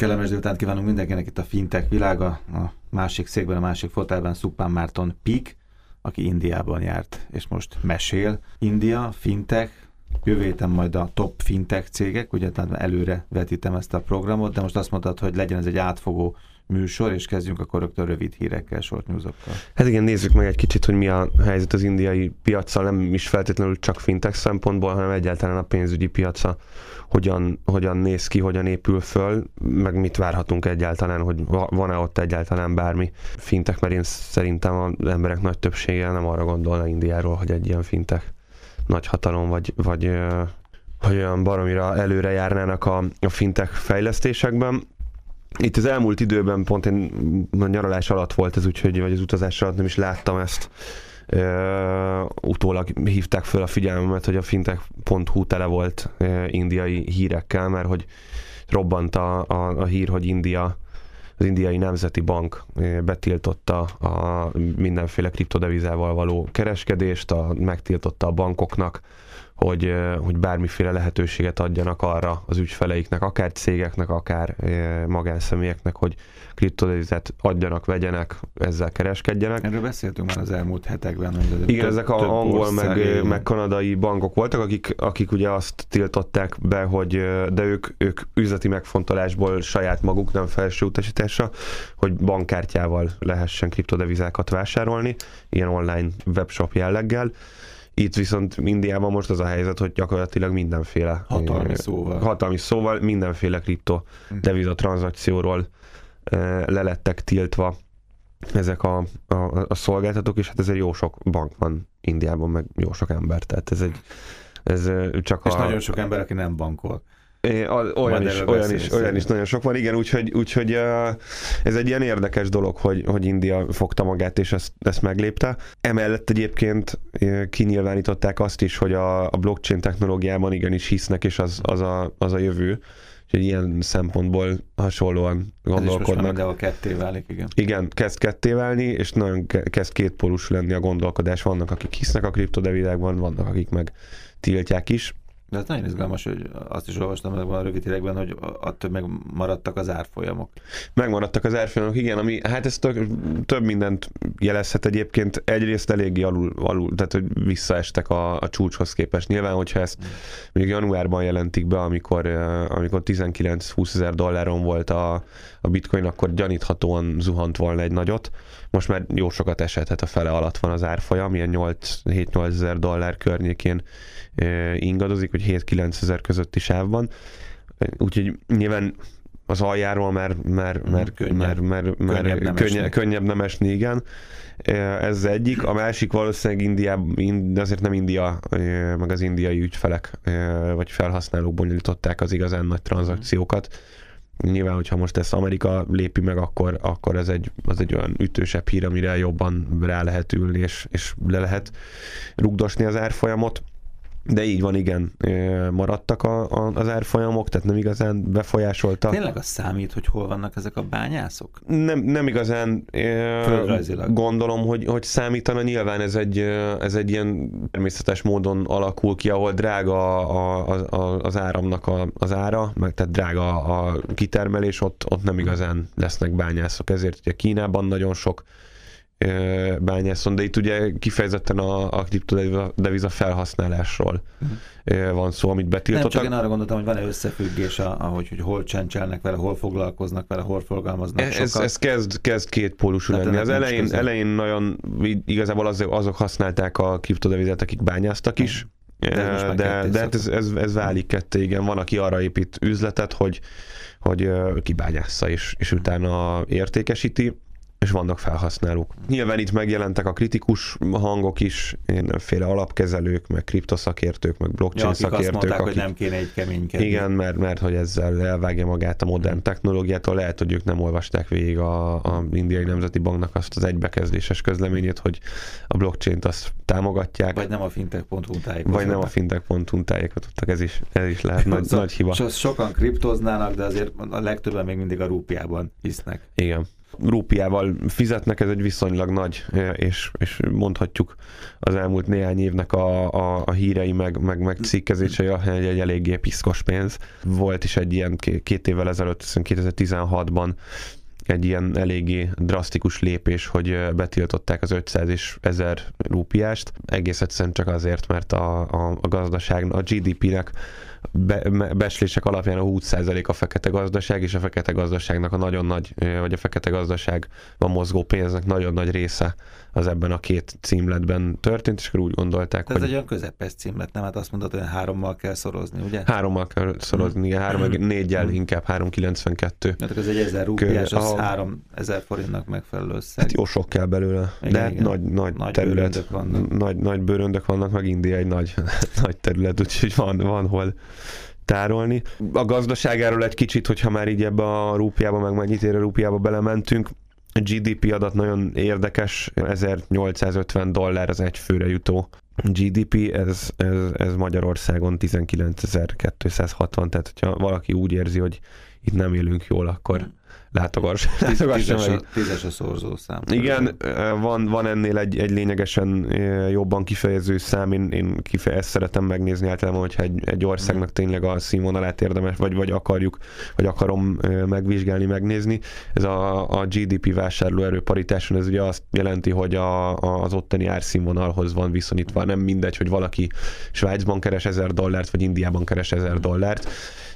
Kellemes délután kívánunk mindenkinek itt a fintech világa. A másik székben, a másik fotelben Szupán Márton Pik, aki Indiában járt, és most mesél. India, fintech, jövő héten majd a top fintech cégek, ugye tehát előre vetítem ezt a programot, de most azt mondtad, hogy legyen ez egy átfogó műsor, és kezdjünk akkor rögtön rövid hírekkel, short newsokkal. Hát igen, nézzük meg egy kicsit, hogy mi a helyzet az indiai piacsal, nem is feltétlenül csak fintech szempontból, hanem egyáltalán a pénzügyi piaca hogyan, hogyan néz ki, hogyan épül föl, meg mit várhatunk egyáltalán, hogy van-e ott egyáltalán bármi fintek, mert én szerintem az emberek nagy többsége nem arra gondolna Indiáról, hogy egy ilyen fintek nagy hatalom, vagy, vagy, vagy olyan baromira előre járnának a, a fintek fejlesztésekben. Itt az elmúlt időben pont én a nyaralás alatt volt ez, úgyhogy vagy az utazás alatt nem is láttam ezt. Uh, utólag hívták föl a figyelmemet, hogy a fintech.hu tele volt uh, indiai hírekkel, mert hogy robbant a, a, a hír, hogy India az Indiai Nemzeti Bank betiltotta a mindenféle kriptodevizával való kereskedést, a, megtiltotta a bankoknak hogy, hogy bármiféle lehetőséget adjanak arra az ügyfeleiknek, akár cégeknek, akár magánszemélyeknek, hogy kriptodevizet adjanak, vegyenek, ezzel kereskedjenek. Erről beszéltünk már az elmúlt hetekben. Hogy Igen, több, ezek a angol meg, meg kanadai bankok voltak, akik, akik ugye azt tiltották be, hogy de ők, ők üzleti megfontolásból saját maguk, nem felső utasításra, hogy bankkártyával lehessen kriptodevizákat vásárolni, ilyen online webshop jelleggel itt viszont Indiában most az a helyzet, hogy gyakorlatilag mindenféle hatalmi szóval, hatalmi szóval mindenféle kripto hm. deviza tranzakcióról le lettek tiltva ezek a, a, a szolgáltatók, és hát ez egy jó sok bank van Indiában, meg jó sok ember, tehát ez egy ez csak és a... nagyon sok ember, aki nem bankol. É, olyan, is, olyan, is, olyan is nagyon sok van, igen, úgyhogy, úgyhogy ez egy ilyen érdekes dolog, hogy, hogy India fogta magát és ezt, ezt meglépte. Emellett egyébként kinyilvánították azt is, hogy a, a blockchain technológiában igenis hisznek, és az, az, a, az a jövő. Úgyhogy ilyen szempontból hasonlóan gondolkodnak. Ez is ketté válik, igen. Igen, kezd ketté válni, és nagyon kezd kétpólus lenni a gondolkodás. Vannak, akik hisznek a kriptodevilágban, vannak, akik meg tiltják is. De ez nagyon izgalmas, hogy azt is olvastam ebben a rövid hírekben, hogy attól meg maradtak az árfolyamok. Megmaradtak az árfolyamok, igen, ami hát ez tök, több mindent jelezhet egyébként. Egyrészt eléggé alul, alul tehát hogy visszaestek a, a csúcshoz képest. Nyilván, hogyha ezt még januárban jelentik be, amikor, amikor 19-20 ezer dolláron volt a, a bitcoin, akkor gyaníthatóan zuhant volna egy nagyot. Most már jó sokat esethet a fele alatt van az árfolyam, ilyen 8-7-8 ezer dollár környékén ingadozik, hogy 7-9 ezer közötti sávban. Úgyhogy nyilván az aljáról már, már, már, könnyebb, már, már, már könnyebb, nem könnyebb, esni. könnyebb nem esni, igen. Ez az egyik. A másik valószínűleg India, azért nem India, meg az indiai ügyfelek vagy felhasználók bonyolították az igazán nagy tranzakciókat. Nyilván, hogyha most ezt Amerika lépi meg, akkor, akkor ez egy, az egy olyan ütősebb hír, amire jobban rá lehet ülni, és, és le lehet rugdosni az árfolyamot. De így van, igen, maradtak a, a, az árfolyamok, tehát nem igazán befolyásolta. Tényleg az számít, hogy hol vannak ezek a bányászok? Nem, nem igazán gondolom, hogy, hogy számítana. Nyilván ez egy, ez egy ilyen természetes módon alakul ki, ahol drága a, a, a, az áramnak a, az ára, meg tehát drága a kitermelés, ott, ott nem igazán lesznek bányászok. Ezért ugye Kínában nagyon sok bányászon, de itt ugye kifejezetten a, a kriptodeviza felhasználásról uh-huh. van szó, amit betiltottak. Nem, csak én arra gondoltam, hogy van-e összefüggés, ahogy hogy hol csencselnek vele, hol foglalkoznak vele, hol forgalmaznak ez, sokat. Ez kezd, kezd két pólusú lenni. Az elején, elején nagyon igazából azok, azok használták a kriptodevizet, akik bányáztak is, de, de, de, de hát ez, ez, ez válik ketté, igen. Van, aki arra épít üzletet, hogy, hogy kibányásza és, és utána értékesíti és vannak felhasználók. Nyilván itt megjelentek a kritikus hangok is, mindenféle alapkezelők, meg kriptoszakértők, meg blockchain ja, akik szakértők. Azt mondták, akik, hogy nem kéne egy keménykedni. Igen, mert, mert hogy ezzel elvágja magát a modern technológiától. Lehet, hogy ők nem olvasták végig a, a Indiai Nemzeti Banknak azt az egybekezdéses közleményét, hogy a blockchain-t azt támogatják. Vagy nem a fintech.hu tájékoztattak. Vagy nem a fintech.hu tájékoztattak, ez is, ez is lehet nagy, nagy hiba. Sokan kriptoznának, de azért a legtöbben még mindig a rúpiában hisznek. Igen. Rúpiával fizetnek, ez egy viszonylag nagy, és, és mondhatjuk az elmúlt néhány évnek a, a, a hírei, meg, meg, meg cikkezései, hogy egy eléggé piszkos pénz. Volt is egy ilyen két évvel ezelőtt, 2016-ban egy ilyen eléggé drasztikus lépés, hogy betiltották az 500 és 1000 rúpiást, egész egyszerűen csak azért, mert a, a, a gazdaság, a GDP-nek be, beslések alapján a 20% a fekete gazdaság, és a fekete gazdaságnak a nagyon nagy, vagy a fekete gazdaságban mozgó pénznek nagyon nagy része az ebben a két címletben történt, és akkor úgy gondolták, Ez hogy... egy olyan közepes címlet, nem? Hát azt mondod, hogy hárommal kell szorozni, ugye? Hárommal kell szorozni, igen, három, mm. négyel mm. inkább, 392. Hát ez egy ezer rúpiás, az három ezer forintnak megfelelő összeg. Hát jó sok kell belőle, igen, de igen. nagy, nagy, nagy terület, vannak. Nagy, nagy bőröndök vannak, meg India egy nagy, nagy terület, úgyhogy van, van hol tárolni. A gazdaságáról egy kicsit, hogyha már így ebbe a rúpiába, meg mennyit ér a rúpiába belementünk, a GDP adat nagyon érdekes, 1850 dollár az egyfőre jutó GDP, ez, ez, ez Magyarországon 19.260, tehát hogyha valaki úgy érzi, hogy itt nem élünk jól, akkor látogass. tízes, a, tízes a szorzószám. Igen, van, van ennél egy, egy lényegesen jobban kifejező szám, én, én kife, ezt szeretem megnézni általában, hogyha egy, egy országnak tényleg a színvonalát érdemes, vagy, vagy akarjuk, vagy akarom megvizsgálni, megnézni. Ez a, a GDP vásárlóerő paritáson, ez ugye azt jelenti, hogy a, a, az ottani árszínvonalhoz van viszonyítva. Nem mindegy, hogy valaki Svájcban keres 1000 dollárt, vagy Indiában keres 1000 dollárt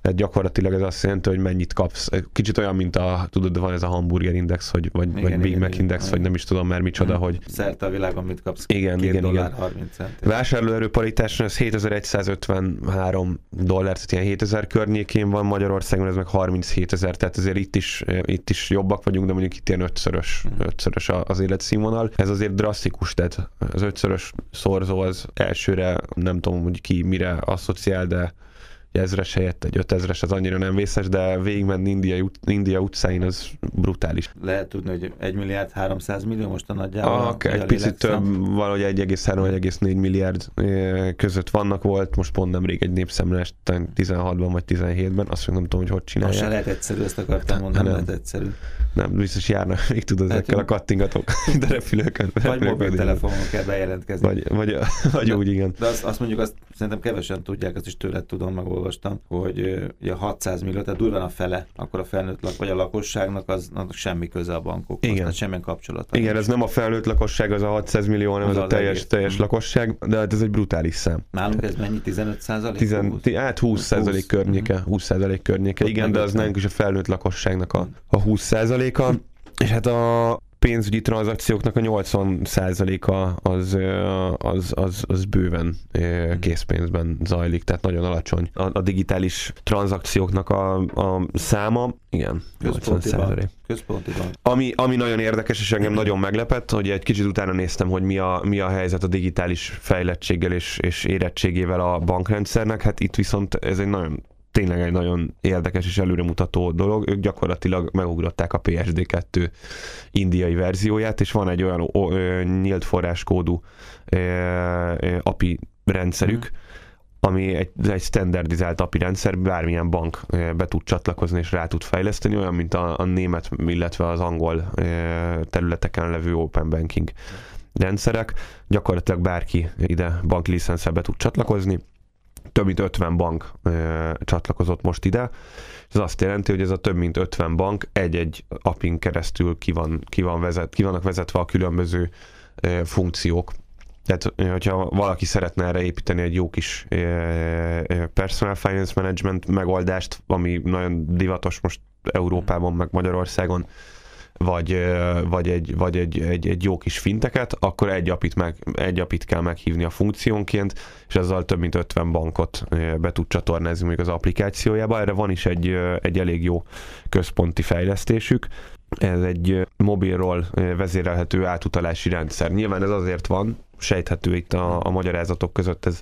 tehát gyakorlatilag ez azt jelenti, hogy mennyit kapsz. Kicsit olyan, mint a, tudod, van ez a hamburger index, hogy, vagy, igen, vagy Big igen, Mac index, igen. vagy nem is tudom már micsoda, hogy... Szerte a világon mit kapsz? Igen, igen, dollár, igen. 30 cent. Vásárlóerő paritáson ez 7153 dollár, tehát ilyen 7000 környékén van, Magyarországon ez meg 37 ezer, tehát azért itt is, itt is jobbak vagyunk, de mondjuk itt ilyen ötszörös, mm. ötszörös az életszínvonal. Ez azért drasztikus, tehát az ötszörös szorzó az elsőre nem tudom, hogy ki mire asszociál, de ezres helyett egy ötezres az annyira nem vészes, de végigmenni India, India utcáin az brutális. Lehet tudni, hogy 1 milliárd 300 millió most a nagyjából. Ah, egy picit több, valahogy 1,3-1,4 milliárd között vannak volt, most pont nemrég egy népszemlés 16-ban vagy 17-ben, azt nem tudom, hogy hogy csinálják. Most lehet egyszerű, ezt akartam mondani, nem lehet egyszerű. Nem, biztos járnak még tudod hát, ezekkel a kattingatók, de repülőkön. Vagy mobiltelefonon kell bejelentkezni. Vagy, vagy, vagy de, úgy, igen. De azt, azt mondjuk, azt szerintem kevesen tudják, azt is tőled tudom, megolvastam, hogy ugye 600 millió, tehát durván a fele, akkor a felnőtt lak, vagy a lakosságnak az, az semmi köze a bankokhoz, igen. tehát semmilyen kapcsolata. Igen, ez nem a felnőtt lakosság, az a 600 millió, hanem az, az a teljes, egész. teljes lakosság, de hát ez egy brutális szám. Nálunk ez mennyi? 15 százalék? Tizen, hát 20 százalék környéke, 20 százalék környéke, igen, de az nálunk is a felnőtt lakosságnak a, a 20 százaléka. És hát a pénzügyi tranzakcióknak a 80%-a az, az, az, az bőven készpénzben zajlik, tehát nagyon alacsony. A, a digitális tranzakcióknak a, a száma, igen, 80%. Központiban. Ami, ami nagyon érdekes, és engem nagyon meglepett, hogy egy kicsit utána néztem, hogy mi a, mi a helyzet a digitális fejlettséggel és, és érettségével a bankrendszernek, hát itt viszont ez egy nagyon tényleg egy nagyon érdekes és előremutató dolog. Ők gyakorlatilag megugrották a PSD2 indiai verzióját, és van egy olyan ö, ö, nyílt forráskódú ö, ö, API rendszerük, mm ami egy, egy standardizált API rendszer, bármilyen bank be tud csatlakozni és rá tud fejleszteni, olyan, mint a, a német, illetve az angol területeken levő open banking rendszerek. Gyakorlatilag bárki ide banki be tud csatlakozni, több mint 50 bank ö, csatlakozott most ide. Ez azt jelenti, hogy ez a több mint 50 bank egy-egy apin keresztül ki, van, ki, van vezet, ki vannak vezetve a különböző ö, funkciók. Tehát, hogyha valaki szeretne erre építeni egy jó kis personal finance management megoldást, ami nagyon divatos most Európában, meg Magyarországon, vagy, vagy, egy, vagy egy, egy, egy jó kis finteket, akkor egy apit, meg, egy apit kell meghívni a funkciónként, és ezzel több mint 50 bankot be tud csatornázni még az applikációjába. Erre van is egy, egy elég jó központi fejlesztésük. Ez egy mobilról vezérelhető átutalási rendszer. Nyilván ez azért van, sejthető itt a, a magyarázatok között, ez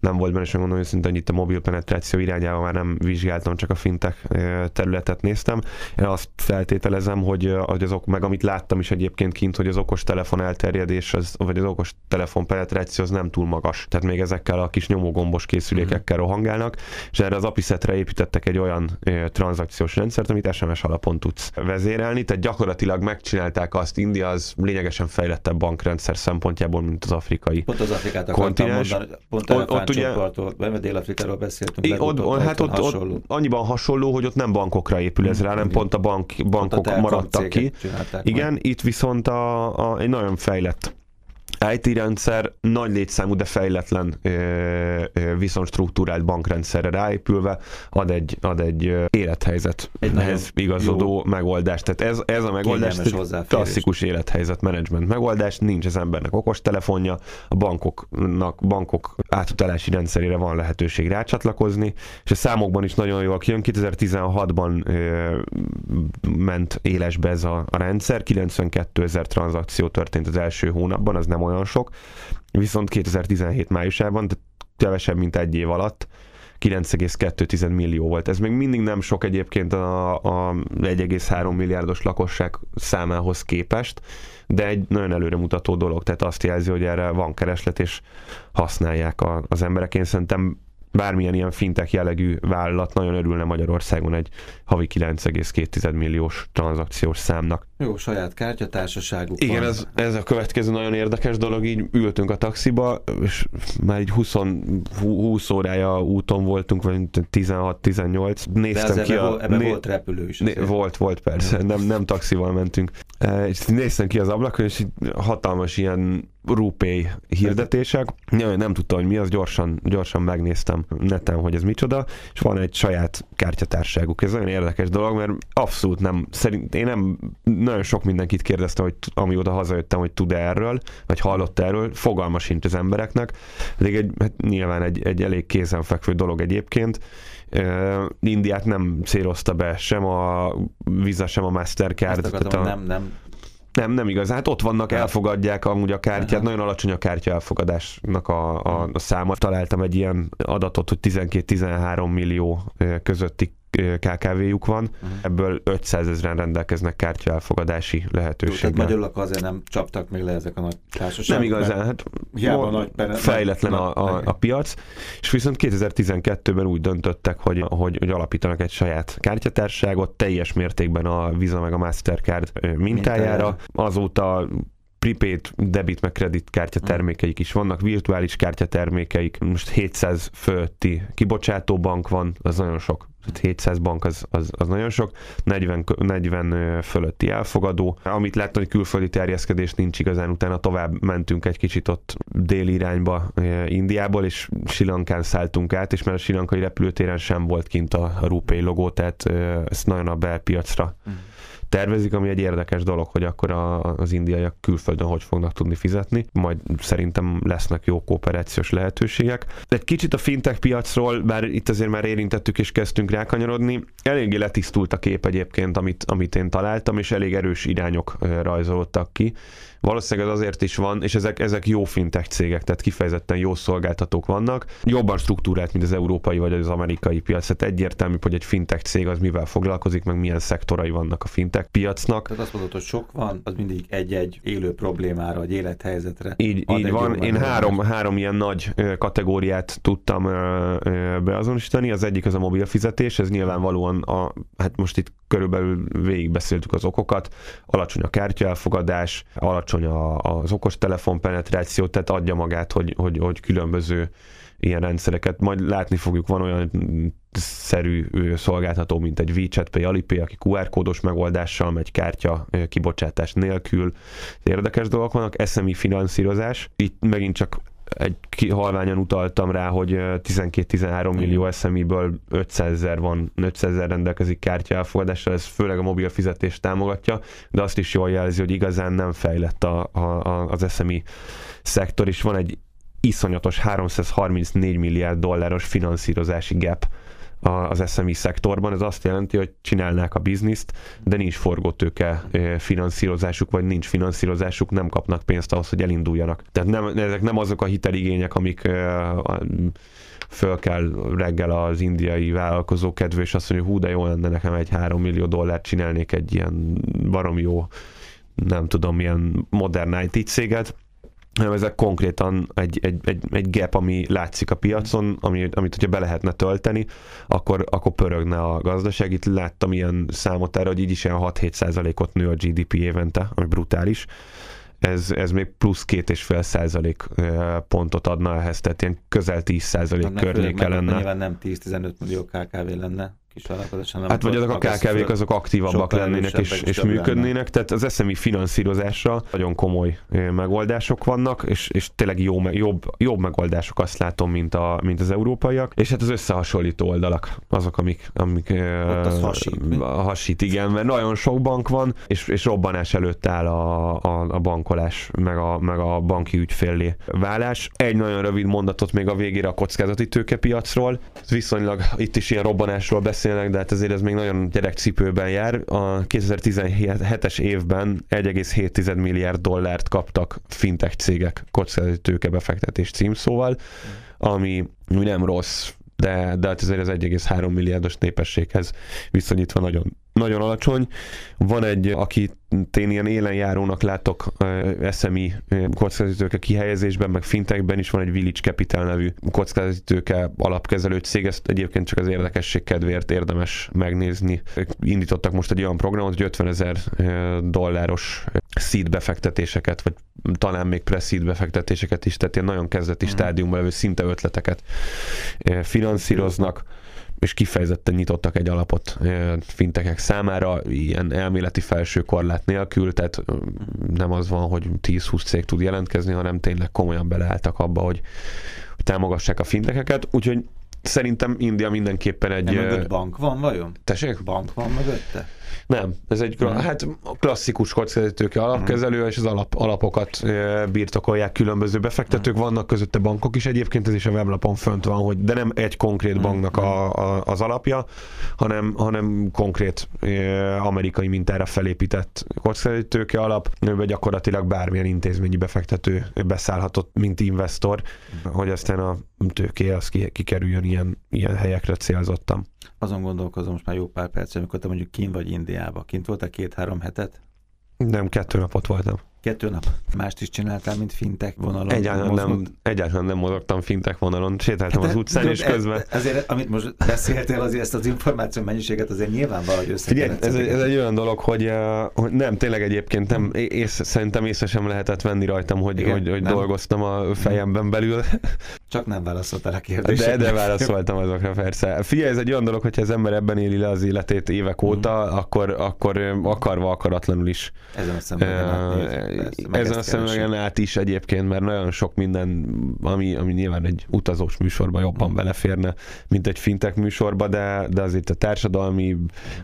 nem volt benne, és megmondom őszintén, hogy itt a mobil penetráció irányába már nem vizsgáltam, csak a fintek területet néztem. Én azt feltételezem, hogy, hogy azok, meg amit láttam is egyébként kint, hogy az okos telefon elterjedés, az, vagy az okos telefon penetráció az nem túl magas. Tehát még ezekkel a kis nyomógombos készülékekkel mm. rohangálnak, és erre az Apisetre építettek egy olyan tranzakciós rendszert, amit SMS alapon tudsz vezérelni, tehát gyakorlatilag megcsinálták azt, India az lényegesen fejlettebb bankrendszer szempontjából, mint az afrikai Pont az Afrikát akartam mondani, pont ott, ott ugye, Dél-Afrikáról beszéltünk. Ott, ott, hát ott, hasonló. ott, annyiban hasonló, hogy ott nem bankokra épül ez mm, rá, nem pont a bank, bankok maradtak ki. Igen, majd. itt viszont a, a, egy nagyon fejlett IT rendszer nagy létszámú, de fejletlen viszont struktúrált bankrendszerre ráépülve ad egy, ad egy élethelyzethez igazodó jó. megoldást. Tehát ez, ez a megoldás egy klasszikus élethelyzet menedzsment megoldás, nincs az embernek okostelefonja, a bankoknak, bankok átutalási rendszerére van lehetőség rácsatlakozni, és a számokban is nagyon jól kijön. 2016-ban ment élesbe ez a, a rendszer, 92 ezer tranzakció történt az első hónapban, az nem olyan sok, viszont 2017 májusában, tehát kevesebb, mint egy év alatt 9,2 millió volt. Ez még mindig nem sok egyébként a, a 1,3 milliárdos lakosság számához képest, de egy nagyon előremutató dolog, tehát azt jelzi, hogy erre van kereslet, és használják a, az emberek. Én szerintem bármilyen ilyen fintek jellegű vállalat nagyon örülne Magyarországon egy havi 9,2 milliós tranzakciós számnak. Jó, saját kártyatársaságuk Igen, ez, ez a következő nagyon érdekes dolog, így ültünk a taxiba, és már így 20, 20 órája úton voltunk, vagy 16-18. Néztem De ki a... Ebbe né... volt repülő is. Né... Volt, volt persze, nem, nem taxival mentünk. E, és néztem ki az ablakon, és hatalmas ilyen rupé hirdetések. Nem, nem tudtam, hogy mi az, gyorsan, gyorsan megnéztem neten, hogy ez micsoda, és van egy saját kártyatárságuk. Ez nagyon érdekes dolog, mert abszolút nem, szerint én nem, nagyon sok mindenkit kérdeztem, hogy amióta hazajöttem, hogy tud erről, vagy hallott erről, fogalma sincs az embereknek. Pedig egy, hát nyilván egy, egy elég kézenfekvő dolog egyébként. Uh, Indiát nem célozta be sem a Visa, sem a Mastercard. Akartam, a... nem, nem nem, nem igaz. Hát ott vannak, elfogadják amúgy a kártyát. Aha. Nagyon alacsony a kártya elfogadásnak a, a, a száma. Találtam egy ilyen adatot, hogy 12-13 millió közötti KKV-juk van, uh-huh. ebből 500 ezeren rendelkeznek kártya elfogadási lehetőséggel. Tehát magyarul azért nem csaptak még le ezek a nagy társaságok? Nem igazán, hát hiába nagy, pere, fejletlen a, a, a piac, és viszont 2012-ben úgy döntöttek, hogy, hogy, hogy alapítanak egy saját kártyatárságot, teljes mértékben a Visa meg a Mastercard mintájára. Azóta prepaid debit meg kredit kártya termékeik is vannak, virtuális kártya termékeik, most 700 fölötti kibocsátóbank van, az nagyon sok. 700 bank az, az, az nagyon sok, 40, 40 fölötti elfogadó. Amit láttam, hogy külföldi terjeszkedés nincs igazán, utána tovább mentünk egy kicsit ott déli irányba Indiából, és Silankán szálltunk át, és mert a silankai repülőtéren sem volt kint a, a Rupé logó, tehát ezt nagyon a belpiacra mm tervezik, ami egy érdekes dolog, hogy akkor a, az indiaiak külföldön hogy fognak tudni fizetni, majd szerintem lesznek jó kooperációs lehetőségek. Egy kicsit a fintech piacról, bár itt azért már érintettük és kezdtünk rákanyarodni, eléggé letisztult a kép egyébként, amit, amit én találtam, és elég erős irányok rajzolódtak ki. Valószínűleg ez azért is van, és ezek, ezek jó fintech cégek, tehát kifejezetten jó szolgáltatók vannak. Jobban struktúrált, mint az európai vagy az amerikai piac. Tehát egyértelmű, hogy egy fintech cég az mivel foglalkozik, meg milyen szektorai vannak a fintech piacnak. Tehát azt mondod, hogy sok van, az mindig egy-egy élő problémára, vagy élethelyzetre. Így, így van. Én három, három ilyen nagy kategóriát tudtam beazonosítani. Az egyik az a mobil fizetés, ez nyilvánvalóan a, hát most itt körülbelül végigbeszéltük az okokat, alacsony a kártyaelfogadás, alacsony a, az okostelefon penetráció, tehát adja magát, hogy, hogy, hogy különböző ilyen rendszereket. Majd látni fogjuk, van olyan szerű szolgáltató, mint egy WeChat Pay, Alipay, aki QR kódos megoldással megy kártya kibocsátás nélkül. Érdekes dolgok vannak, SMI finanszírozás. Itt megint csak egy halványan utaltam rá, hogy 12-13 millió SMI-ből 500 ezer van, 500 ezer rendelkezik kártya elfogadással, ez főleg a mobil fizetést támogatja, de azt is jól jelzi, hogy igazán nem fejlett a, a, az SMI szektor, és van egy iszonyatos 334 milliárd dolláros finanszírozási gap az SME szektorban. Ez azt jelenti, hogy csinálnák a bizniszt, de nincs forgótőke finanszírozásuk, vagy nincs finanszírozásuk, nem kapnak pénzt ahhoz, hogy elinduljanak. Tehát nem, ezek nem azok a hiteligények, amik föl kell reggel az indiai vállalkozó kedvű, és azt mondja, hú, de jó lenne nekem egy 3 millió dollárt csinálnék egy ilyen barom jó, nem tudom, milyen modern IT céget, hanem ezek konkrétan egy, egy, egy, egy gap, ami látszik a piacon, ami, amit hogyha be lehetne tölteni, akkor, akkor pörögne a gazdaság. Itt láttam ilyen számot erre, hogy így is ilyen 6-7 százalékot nő a GDP évente, ami brutális ez, ez még plusz két és fél százalék pontot adna ehhez, tehát ilyen közel 10 százalék környéke lenne. Nyilván nem 10-15 millió KKV lenne, kis vállalkozás, hanem Hát vagy azok a KKV-k azok aktívabbak lennének és, és működnének, lenne. tehát az SMI finanszírozásra nagyon komoly megoldások vannak, és, és tényleg jó, jobb, jobb megoldások azt látom, mint, a, mint az európaiak, és hát az összehasonlító oldalak, azok, amik, amik Ott az hasít, hasít, igen, mert nagyon sok bank van, és, és robbanás előtt áll a, a, a bankolás, meg a, meg a banki ügyféllé válás. Egy nagyon rövid mondatot még a végére a kockázati tőkepiacról, viszonylag itt is ilyen robbanásról beszél beszélnek, de hát azért ez még nagyon gyerekcipőben jár. A 2017-es évben 1,7 milliárd dollárt kaptak fintech cégek kockázati tőkebefektetés címszóval, ami nem rossz, de, de hát azért az 1,3 milliárdos népességhez viszonyítva nagyon nagyon alacsony. Van egy, aki én ilyen élenjárónak látok SMI kockázatítőke kihelyezésben, meg fintekben is van egy Village Capital nevű kockázatítőke alapkezelő cég, ezt egyébként csak az érdekesség kedvéért érdemes megnézni. Indítottak most egy olyan programot, hogy 50 ezer dolláros seed befektetéseket, vagy talán még pre-seed befektetéseket is, tehát ilyen nagyon kezdeti mm. stádiumban levő szinte ötleteket finanszíroznak és kifejezetten nyitottak egy alapot fintekek számára, ilyen elméleti felső korlát nélkül, tehát nem az van, hogy 10-20 cég tud jelentkezni, hanem tényleg komolyan beleálltak abba, hogy támogassák a fintekeket, úgyhogy szerintem India mindenképpen egy... Nem bank van vajon? Tessék? Bank van mögötte? Nem, ez egy hmm. hát klasszikus kockázatőke alapkezelő, hmm. és az alap, alapokat birtokolják különböző befektetők, hmm. vannak közötte bankok is egyébként, ez is a weblapon fönt van, hogy de nem egy konkrét hmm. banknak a, a, az alapja, hanem, hanem konkrét amerikai mintára felépített kockázatőke alap, vagy gyakorlatilag bármilyen intézményi befektető beszállhatott, mint investor, hogy aztán a tőké az kikerüljön ilyen, ilyen helyekre célzottan. Azon gondolkozom most már jó pár perc, amikor te mondjuk kint vagy Indiába. Kint voltál két-három hetet? Nem, kettő napot voltam. Kettő nap. Mást is csináltál, mint fintek vonalon? Egyáltalán nem, egyáltalán nem mozogtam fintek vonalon. Sétáltam hát, az utcán, és közben... Azért, amit most beszéltél, azért ezt az információ mennyiséget azért nyilván valahogy össze ez, egy, ez egy olyan dolog, hogy, uh, hogy nem, tényleg egyébként nem, ész, szerintem észre sem lehetett venni rajtam, hogy, Igen, hogy, hogy dolgoztam a fejemben belül. Csak nem válaszoltál a kérdésre. De, de válaszoltam azokra persze. Figyelj, ez egy olyan dolog, hogyha az ember ebben éli le az életét évek óta, mm. akkor, akkor akarva akaratlanul is. Ezen a szemben ezen a szemüvegen át is egyébként, mert nagyon sok minden, ami, ami nyilván egy utazós műsorban jobban beleférne, mint egy fintek műsorba, de, de azért a társadalmi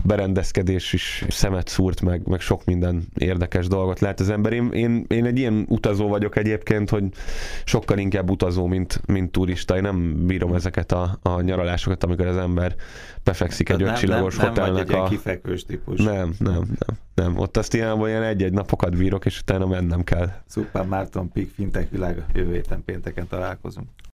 berendezkedés is szemet szúrt, meg, meg sok minden érdekes dolgot lehet az ember. Én, én, én egy ilyen utazó vagyok egyébként, hogy sokkal inkább utazó, mint, mint turista. Én nem bírom ezeket a, a nyaralásokat, amikor az ember befekszik egy ötcsillagos hotelnek nem a... kifekvős típus. Nem, nem, nem, nem. Ott azt ilyenben ilyen egy-egy napokat bírok, és utána mennem kell. Szuper Márton Pik Fintech világa. Jövő héten pénteken találkozunk.